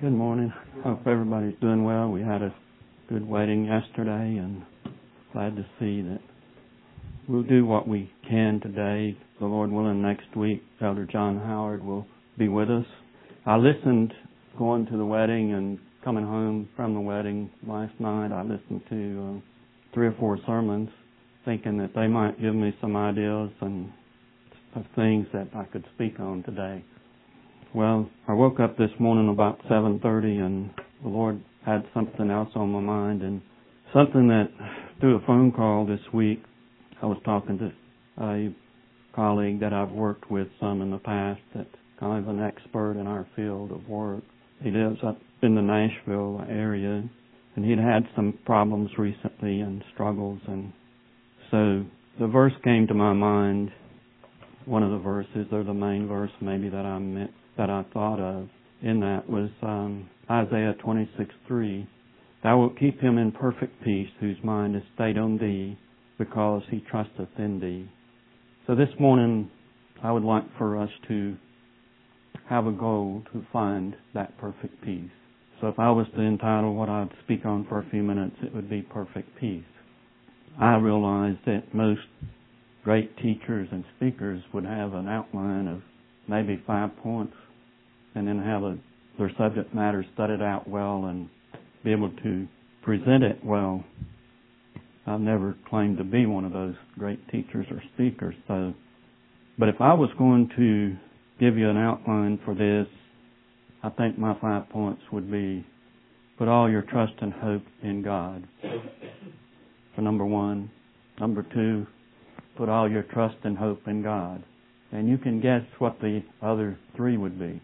Good morning. Hope everybody's doing well. We had a good wedding yesterday and glad to see that we'll do what we can today. The Lord willing, next week, Elder John Howard will be with us. I listened going to the wedding and coming home from the wedding last night. I listened to uh, three or four sermons thinking that they might give me some ideas and of things that I could speak on today. Well, I woke up this morning about 7:30 and the Lord had something else on my mind and something that through a phone call this week I was talking to a colleague that I've worked with some in the past that's kind of an expert in our field of work. He lives up in the Nashville area and he'd had some problems recently and struggles and so the verse came to my mind one of the verses or the main verse maybe that I meant that I thought of in that was um, Isaiah 26:3. Thou wilt keep him in perfect peace whose mind is stayed on thee because he trusteth in thee. So this morning I would like for us to have a goal to find that perfect peace. So if I was to entitle what I'd speak on for a few minutes, it would be perfect peace. I realize that most great teachers and speakers would have an outline of maybe five points and then have a, their subject matter studied out well and be able to present it well. I've never claimed to be one of those great teachers or speakers, so but if I was going to give you an outline for this, I think my five points would be put all your trust and hope in God. For number one. Number two, put all your trust and hope in God. And you can guess what the other three would be.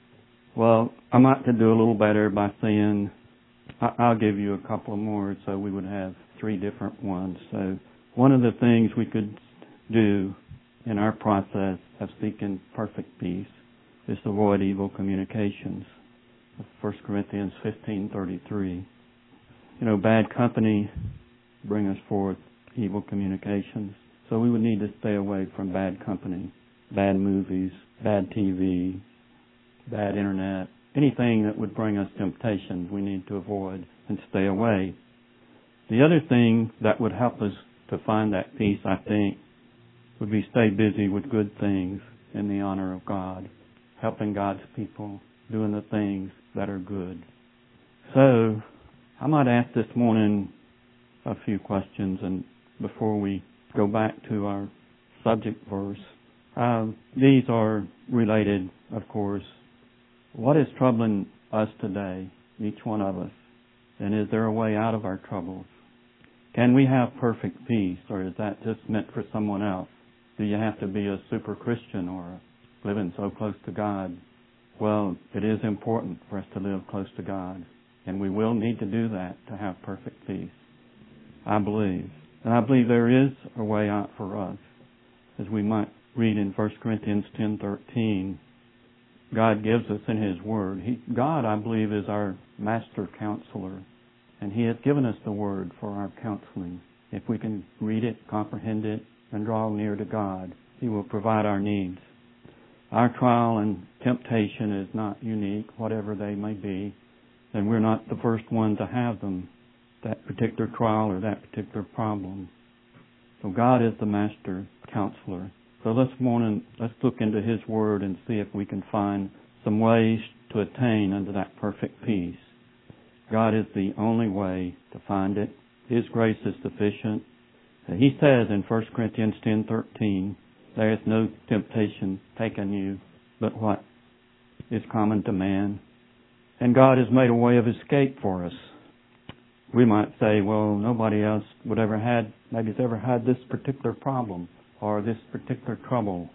Well, I might could do a little better by saying I'll give you a couple more so we would have three different ones. So one of the things we could do in our process of seeking perfect peace is to avoid evil communications. 1 Corinthians 15:33. You know, bad company bring us forth evil communications. So we would need to stay away from bad company, bad movies, bad TV, bad internet, anything that would bring us temptation, we need to avoid and stay away. The other thing that would help us to find that peace, I think, would be stay busy with good things in the honor of God, helping God's people, doing the things that are good. So, I might ask this morning a few questions and before we go back to our subject verse. Uh, these are related, of course, what is troubling us today, each one of us? And is there a way out of our troubles? Can we have perfect peace, or is that just meant for someone else? Do you have to be a super Christian or living so close to God? Well, it is important for us to live close to God, and we will need to do that to have perfect peace. I believe. And I believe there is a way out for us, as we might read in 1 Corinthians 10:13. God gives us in His Word. He, God, I believe, is our master counselor, and He has given us the Word for our counseling. If we can read it, comprehend it, and draw near to God, He will provide our needs. Our trial and temptation is not unique, whatever they may be, and we're not the first one to have them, that particular trial or that particular problem. So God is the master counselor. So this morning, let's look into His Word and see if we can find some ways to attain unto that perfect peace. God is the only way to find it. His grace is sufficient. He says in 1 Corinthians 10:13, "There is no temptation taken you, but what is common to man." And God has made a way of escape for us. We might say, "Well, nobody else would ever had, maybe has ever had this particular problem." Or this particular trouble.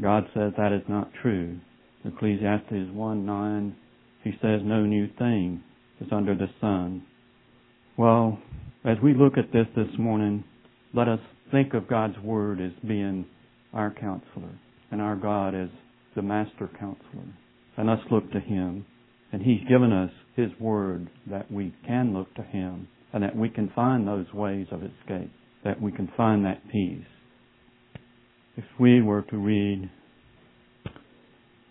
God says that is not true. Ecclesiastes 1 9, he says, No new thing is under the sun. Well, as we look at this this morning, let us think of God's Word as being our counselor and our God as the master counselor. And let's look to Him. And He's given us His Word that we can look to Him and that we can find those ways of escape, that we can find that peace if we were to read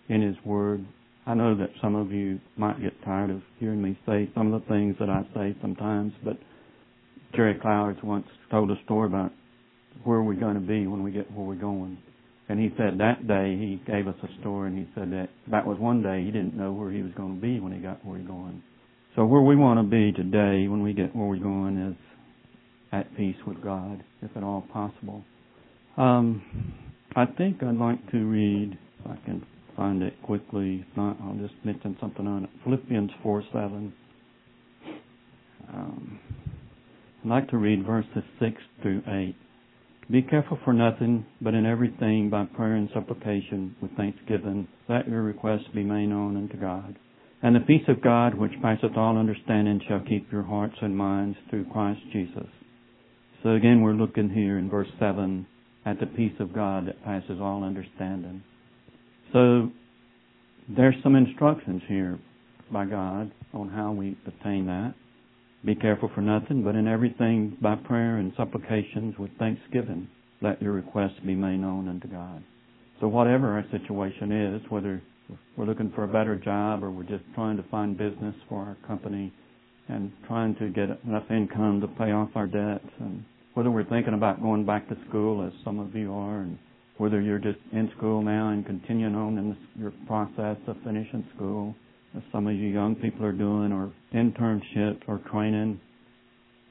in His Word, I know that some of you might get tired of hearing me say some of the things that I say sometimes, but Jerry Clowers once told a story about where we're going to be when we get where we're going. And he said that day he gave us a story and he said that that was one day he didn't know where he was going to be when he got where he's going. So where we want to be today when we get where we're going is at peace with God, if at all possible. Um, I think I'd like to read, if I can find it quickly. If not, I'll just mention something on it. Philippians 4 7. Um, I'd like to read verses 6 through 8. Be careful for nothing, but in everything by prayer and supplication with thanksgiving, let your requests be made known unto God. And the peace of God, which passeth all understanding, shall keep your hearts and minds through Christ Jesus. So again, we're looking here in verse 7 at the peace of God that passes all understanding. So there's some instructions here by God on how we obtain that. Be careful for nothing, but in everything by prayer and supplications with thanksgiving, let your requests be made known unto God. So whatever our situation is, whether we're looking for a better job or we're just trying to find business for our company and trying to get enough income to pay off our debts and whether we're thinking about going back to school as some of you are and whether you're just in school now and continuing on in your process of finishing school as some of you young people are doing or internships or training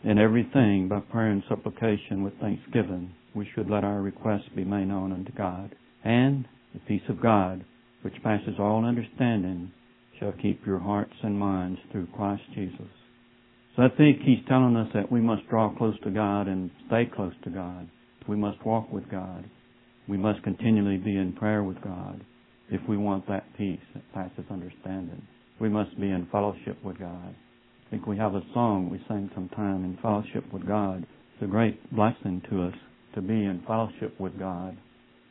in everything by prayer and supplication with thanksgiving we should let our requests be made known unto God and the peace of God which passes all understanding, shall keep your hearts and minds through Christ Jesus. So I think he's telling us that we must draw close to God and stay close to God. We must walk with God. We must continually be in prayer with God if we want that peace that passes understanding. We must be in fellowship with God. I think we have a song we sang sometime in fellowship with God. It's a great blessing to us to be in fellowship with God.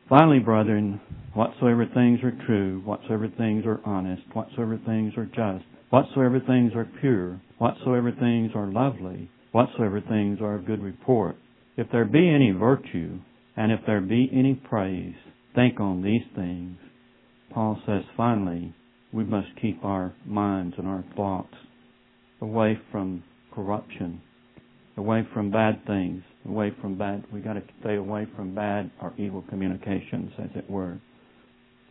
Finally, brethren, whatsoever things are true, whatsoever things are honest, whatsoever things are just, whatsoever things are pure, whatsoever things are lovely, whatsoever things are of good report, if there be any virtue, and if there be any praise, think on these things. Paul says, finally, we must keep our minds and our thoughts away from corruption, away from bad things, away from bad. We got to stay away from bad or evil communications, as it were.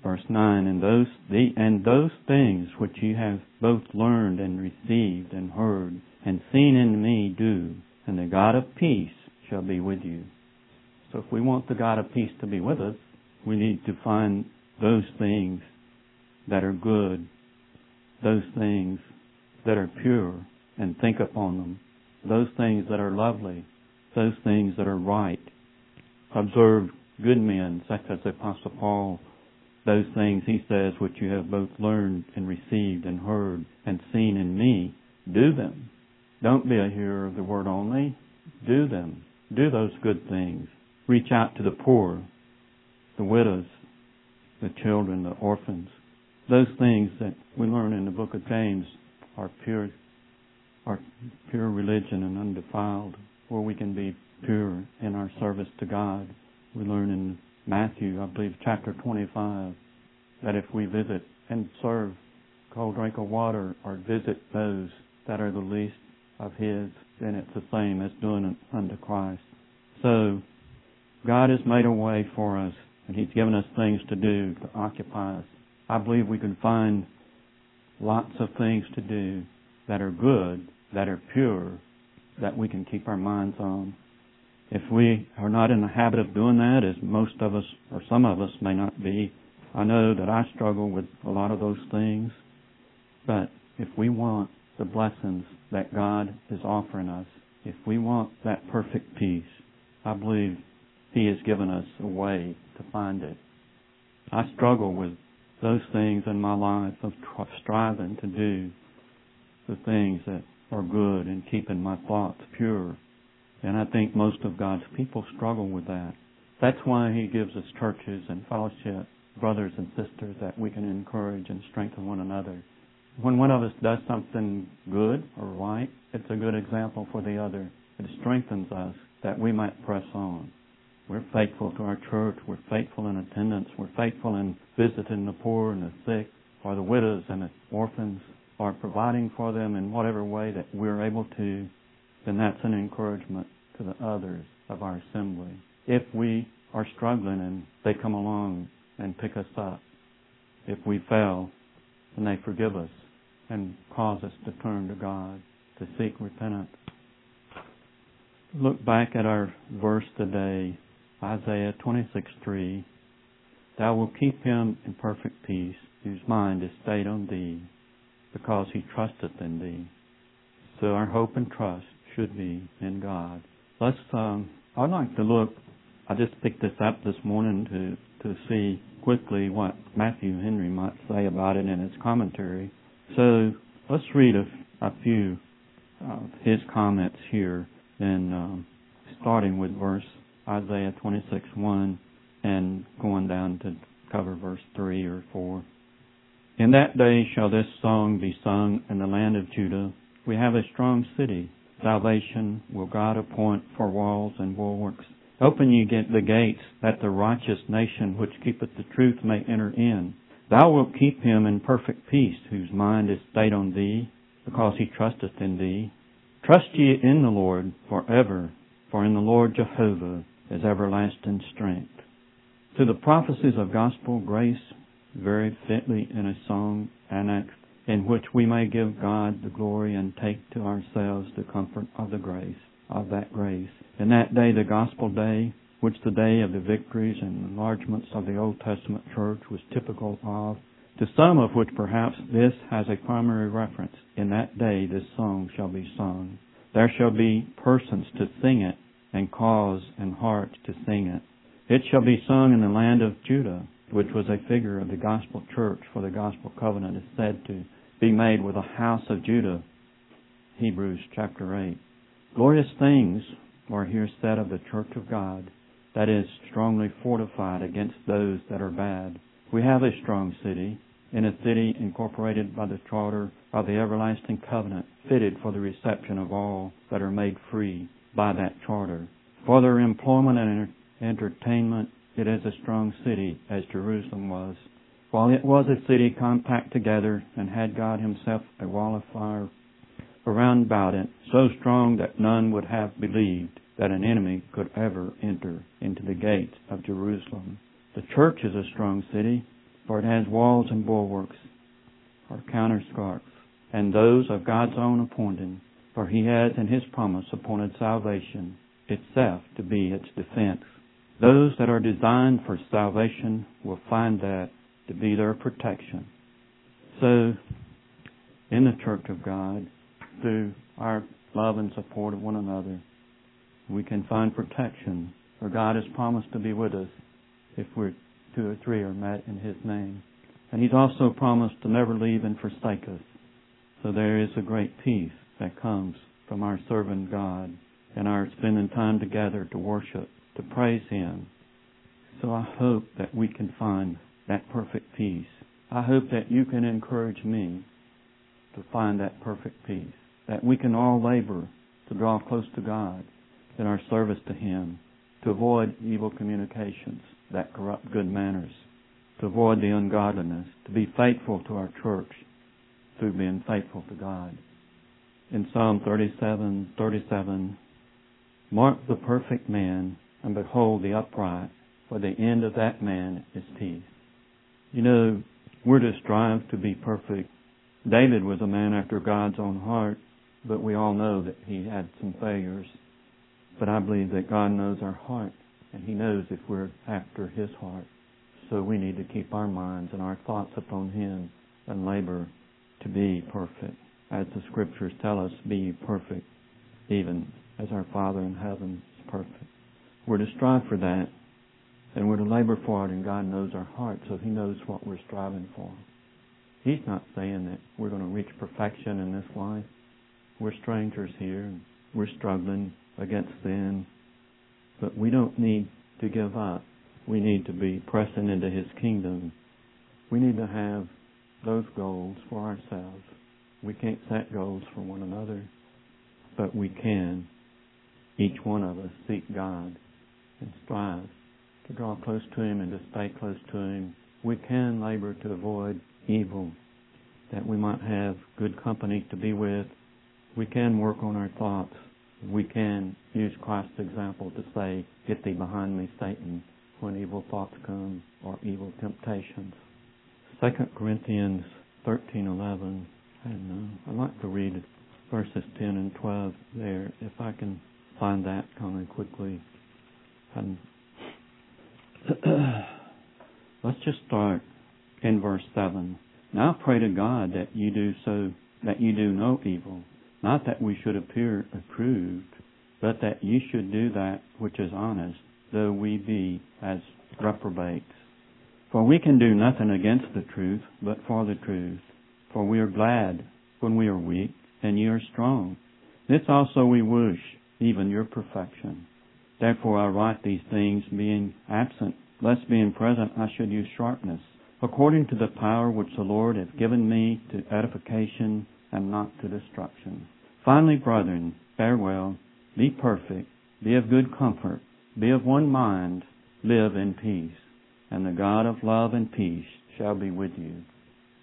Verse nine, and those the and those things which you have both learned and received and heard and seen in me do, and the God of peace shall be with you. So if we want the God of peace to be with us, we need to find those things that are good, those things that are pure, and think upon them, those things that are lovely, those things that are right. Observe good men, such as the Apostle Paul. Those things, he says, which you have both learned and received and heard and seen in me, do them. Don't be a hearer of the word only. Do them. Do those good things. Reach out to the poor, the widows, the children, the orphans. Those things that we learn in the book of James are pure, are pure religion and undefiled where we can be pure in our service to God. We learn in Matthew, I believe, chapter 25, that if we visit and serve cold drink of water or visit those that are the least of His, then it's the same as doing it unto Christ. So, God has made a way for us, and He's given us things to do to occupy us. I believe we can find lots of things to do that are good, that are pure, that we can keep our minds on. If we are not in the habit of doing that, as most of us or some of us may not be, I know that I struggle with a lot of those things. But if we want the blessings that God is offering us, if we want that perfect peace, I believe He has given us a way to find it. I struggle with those things in my life of striving to do the things that are good and keeping my thoughts pure. And I think most of God's people struggle with that. That's why He gives us churches and fellowship, brothers and sisters that we can encourage and strengthen one another. When one of us does something good or right, it's a good example for the other. It strengthens us that we might press on. We're faithful to our church. We're faithful in attendance. We're faithful in visiting the poor and the sick. for the widows and the orphans, or providing for them in whatever way that we're able to, then that's an encouragement to the others of our assembly. If we are struggling and they come along and pick us up, if we fail, then they forgive us and cause us to turn to God, to seek repentance. Look back at our verse today, Isaiah 26 3. Thou wilt keep him in perfect peace, whose mind is stayed on thee, because he trusteth in thee. So our hope and trust should be in God. Let's. Um, I'd like to look. I just picked this up this morning to to see quickly what Matthew Henry might say about it in his commentary. So let's read a, a few of his comments here, and um, starting with verse Isaiah 26 1 and going down to cover verse 3 or 4. In that day shall this song be sung in the land of Judah. We have a strong city. Salvation will God appoint for walls and bulwarks. Open ye the gates, that the righteous nation which keepeth the truth may enter in. Thou wilt keep him in perfect peace, whose mind is stayed on thee, because he trusteth in thee. Trust ye in the Lord for ever, for in the Lord Jehovah is everlasting strength. To the prophecies of gospel grace, very fitly in a song annexed, in which we may give God the glory and take to ourselves the comfort of the grace, of that grace. In that day, the gospel day, which the day of the victories and enlargements of the Old Testament church was typical of, to some of which perhaps this has a primary reference. In that day this song shall be sung. There shall be persons to sing it, and cause and hearts to sing it. It shall be sung in the land of Judah, which was a figure of the gospel church, for the gospel covenant is said to be made with the house of Judah. Hebrews chapter 8. Glorious things are here said of the church of God, that is, strongly fortified against those that are bad. We have a strong city, in a city incorporated by the charter of the everlasting covenant, fitted for the reception of all that are made free by that charter. For their employment and entertainment, it is a strong city, as Jerusalem was. While it was a city compact together and had God Himself a wall of fire around about it, so strong that none would have believed that an enemy could ever enter into the gates of Jerusalem. The church is a strong city, for it has walls and bulwarks, or counterscarps, and those of God's own appointing, for He has in His promise appointed salvation itself to be its defense. Those that are designed for salvation will find that to be their protection. So, in the Church of God, through our love and support of one another, we can find protection. For God has promised to be with us if we're two or three are met in His name. And He's also promised to never leave and forsake us. So there is a great peace that comes from our serving God and our spending time together to worship to praise Him. So I hope that we can find that perfect peace. I hope that you can encourage me to find that perfect peace. That we can all labor to draw close to God in our service to Him, to avoid evil communications that corrupt good manners, to avoid the ungodliness, to be faithful to our church through being faithful to God. In Psalm 37, 37, mark the perfect man and behold the upright, for the end of that man is peace. You know, we're to strive to be perfect. David was a man after God's own heart, but we all know that he had some failures. But I believe that God knows our heart, and He knows if we're after His heart. So we need to keep our minds and our thoughts upon Him and labor to be perfect. As the Scriptures tell us, be perfect, even as our Father in heaven is perfect. We're to strive for that, and we're to labor for it, and God knows our heart, so He knows what we're striving for. He's not saying that we're going to reach perfection in this life. We're strangers here, we're struggling against sin, but we don't need to give up. We need to be pressing into His kingdom. We need to have those goals for ourselves. We can't set goals for one another, but we can, each one of us, seek God draw close to Him and to stay close to Him. We can labor to avoid evil, that we might have good company to be with. We can work on our thoughts. We can use Christ's example to say, Get thee behind me, Satan, when evil thoughts come or evil temptations. 2 Corinthians 13:11, and uh, I'd like to read verses 10 and 12 there, if I can find that kind of quickly. And let's just start in verse 7. Now pray to God that you do so, that you do no evil, not that we should appear approved, but that you should do that which is honest, though we be as reprobates. For we can do nothing against the truth, but for the truth. For we are glad when we are weak, and ye are strong. This also we wish, even your perfection. Therefore I write these things, being absent, lest being present I should use sharpness, according to the power which the Lord hath given me to edification and not to destruction. Finally, brethren, farewell, be perfect, be of good comfort, be of one mind, live in peace, and the God of love and peace shall be with you.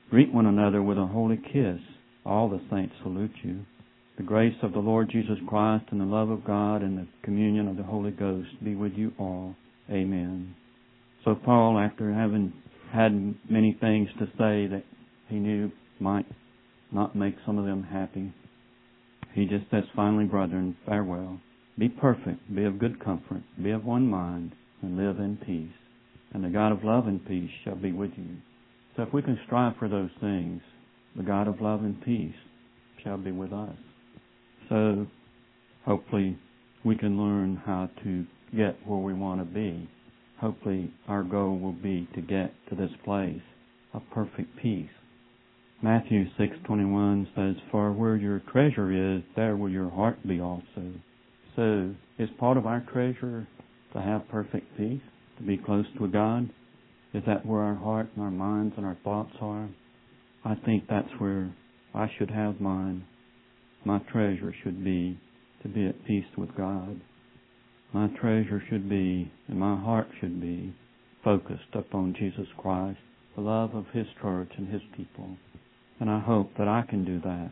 Greet one another with a holy kiss. All the saints salute you. The grace of the Lord Jesus Christ and the love of God and the communion of the Holy Ghost be with you all. Amen. So Paul, after having had many things to say that he knew might not make some of them happy, he just says, finally, brethren, farewell. Be perfect, be of good comfort, be of one mind, and live in peace. And the God of love and peace shall be with you. So if we can strive for those things, the God of love and peace shall be with us. So hopefully we can learn how to get where we want to be. Hopefully our goal will be to get to this place of perfect peace. Matthew 6:21 says, "For where your treasure is, there will your heart be also." So, is part of our treasure to have perfect peace, to be close to God? Is that where our heart and our minds and our thoughts are? I think that's where I should have mine. My treasure should be to be at peace with God. My treasure should be, and my heart should be, focused upon Jesus Christ, the love of His church and His people. And I hope that I can do that.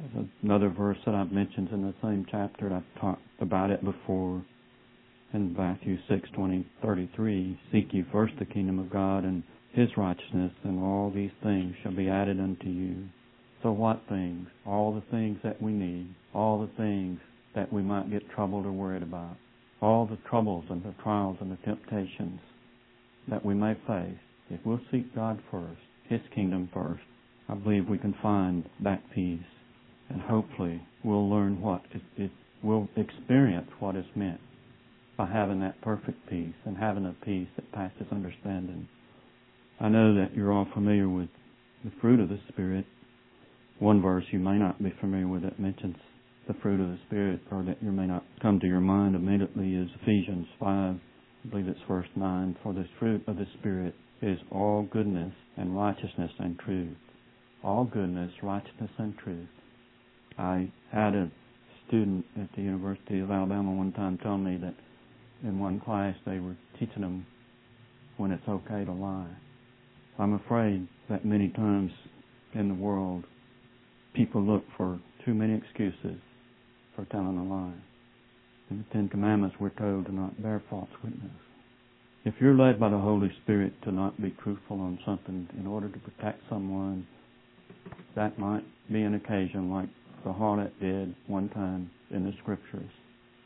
There's another verse that I've mentioned in the same chapter, and I've talked about it before in Matthew 6, 20, 33. Seek ye first the kingdom of God and his righteousness, and all these things shall be added unto you. So what things? All the things that we need, all the things that we might get troubled or worried about, all the troubles and the trials and the temptations that we may face. If we'll seek God first, His kingdom first, I believe we can find that peace. And hopefully we'll learn what it, it will experience what is meant by having that perfect peace and having a peace that passes understanding. I know that you're all familiar with the fruit of the Spirit. One verse you may not be familiar with that mentions the fruit of the Spirit, or that you may not come to your mind immediately, is Ephesians 5. I believe it's verse 9. For the fruit of the Spirit is all goodness and righteousness and truth. All goodness, righteousness, and truth. I had a student at the University of Alabama one time tell me that in one class they were teaching them when it's okay to lie. I'm afraid that many times in the world, people look for too many excuses for telling a lie. In the Ten Commandments, we're told to not bear false witness. If you're led by the Holy Spirit to not be truthful on something in order to protect someone, that might be an occasion like the harlot did one time in the Scriptures.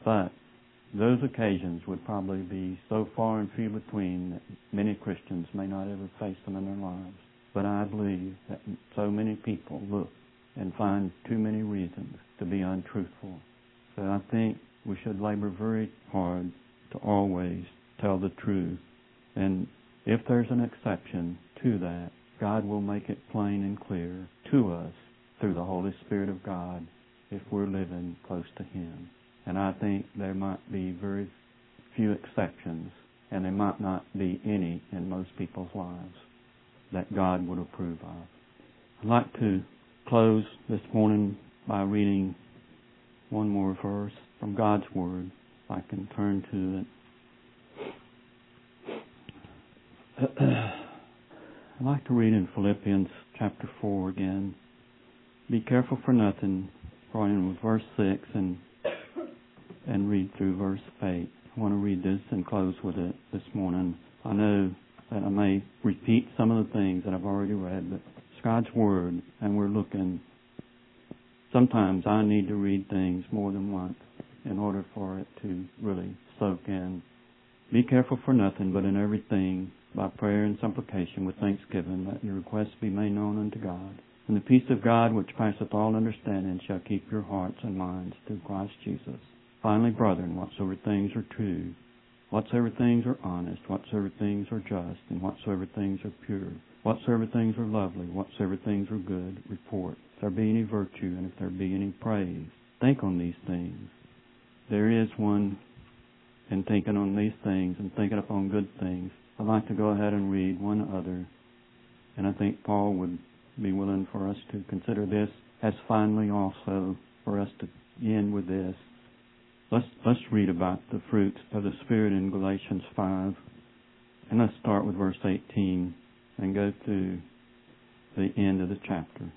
But those occasions would probably be so far and few between that many Christians may not ever face them in their lives. But I believe that so many people look and find too many reasons to be untruthful. So I think we should labor very hard to always tell the truth. And if there's an exception to that, God will make it plain and clear to us through the Holy Spirit of God if we're living close to Him. And I think there might be very few exceptions, and there might not be any in most people's lives that God would approve of. I'd like to close this morning by reading one more verse from God's Word. If I can turn to it. I'd like to read in Philippians chapter 4 again. Be careful for nothing, starting with verse 6 and and read through verse 8. I want to read this and close with it this morning. I know that I may repeat some of the things that I've already read, but God's Word, and we're looking. Sometimes I need to read things more than once in order for it to really soak in. Be careful for nothing, but in everything, by prayer and supplication with thanksgiving, let your requests be made known unto God. And the peace of God, which passeth all understanding, shall keep your hearts and minds through Christ Jesus. Finally, brethren, whatsoever things are true, whatsoever things are honest, whatsoever things are just, and whatsoever things are pure, whatsoever things are lovely, whatsoever things are good, report. If there be any virtue, and if there be any praise, think on these things. There is one in thinking on these things and thinking upon good things. I'd like to go ahead and read one other, and I think Paul would be willing for us to consider this as finally also for us to end with this. Let's let's read about the fruits of the Spirit in Galatians five, and let's start with verse eighteen and go through the end of the chapter.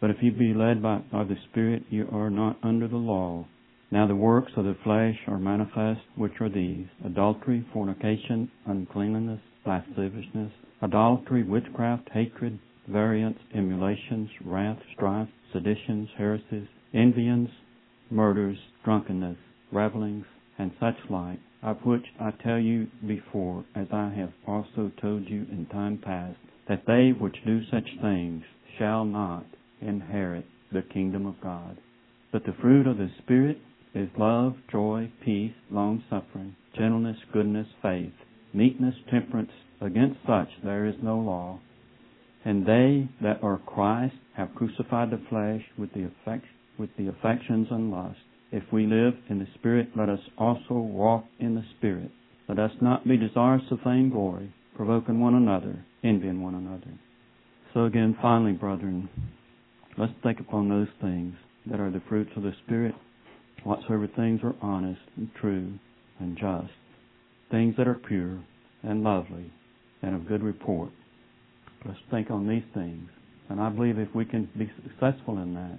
But if you be led by, by the Spirit, you are not under the law. Now the works of the flesh are manifest, which are these: adultery, fornication, uncleanness, lasciviousness, idolatry, witchcraft, hatred, variance, emulations, wrath, strife, seditions, heresies, envyings, murders, drunkenness revelings, and such like, of which I tell you before, as I have also told you in time past, that they which do such things shall not inherit the kingdom of God. But the fruit of the Spirit is love, joy, peace, long suffering, gentleness, goodness, faith, meekness, temperance. Against such there is no law. And they that are Christ have crucified the flesh with the, affect, with the affections and lusts. If we live in the Spirit, let us also walk in the Spirit. Let us not be desirous of vainglory, provoking one another, envying one another. So again, finally, brethren, let's think upon those things that are the fruits of the Spirit, whatsoever things are honest and true and just, things that are pure and lovely and of good report. Let's think on these things. And I believe if we can be successful in that,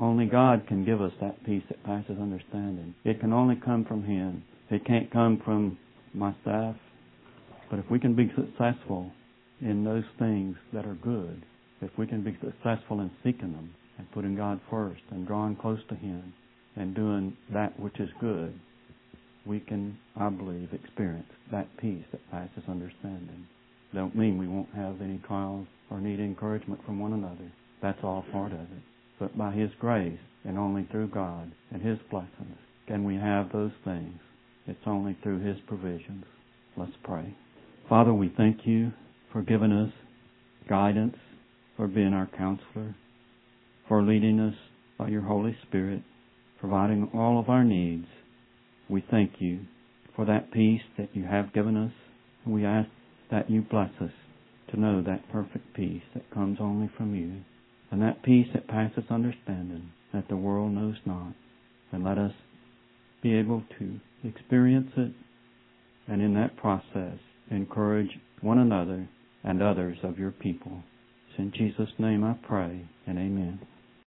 only God can give us that peace that passes understanding. It can only come from Him. It can't come from myself. But if we can be successful in those things that are good, if we can be successful in seeking them and putting God first and drawing close to Him and doing that which is good, we can, I believe, experience that peace that passes understanding. Don't mean we won't have any trials or need encouragement from one another. That's all part of it but by His grace and only through God and His blessings can we have those things. It's only through His provisions. Let's pray. Father, we thank you for giving us guidance, for being our counselor, for leading us by your Holy Spirit, providing all of our needs. We thank you for that peace that you have given us. We ask that you bless us to know that perfect peace that comes only from you and that peace that passes understanding that the world knows not. And let us be able to experience it and in that process encourage one another and others of your people. In Jesus' name I pray and amen.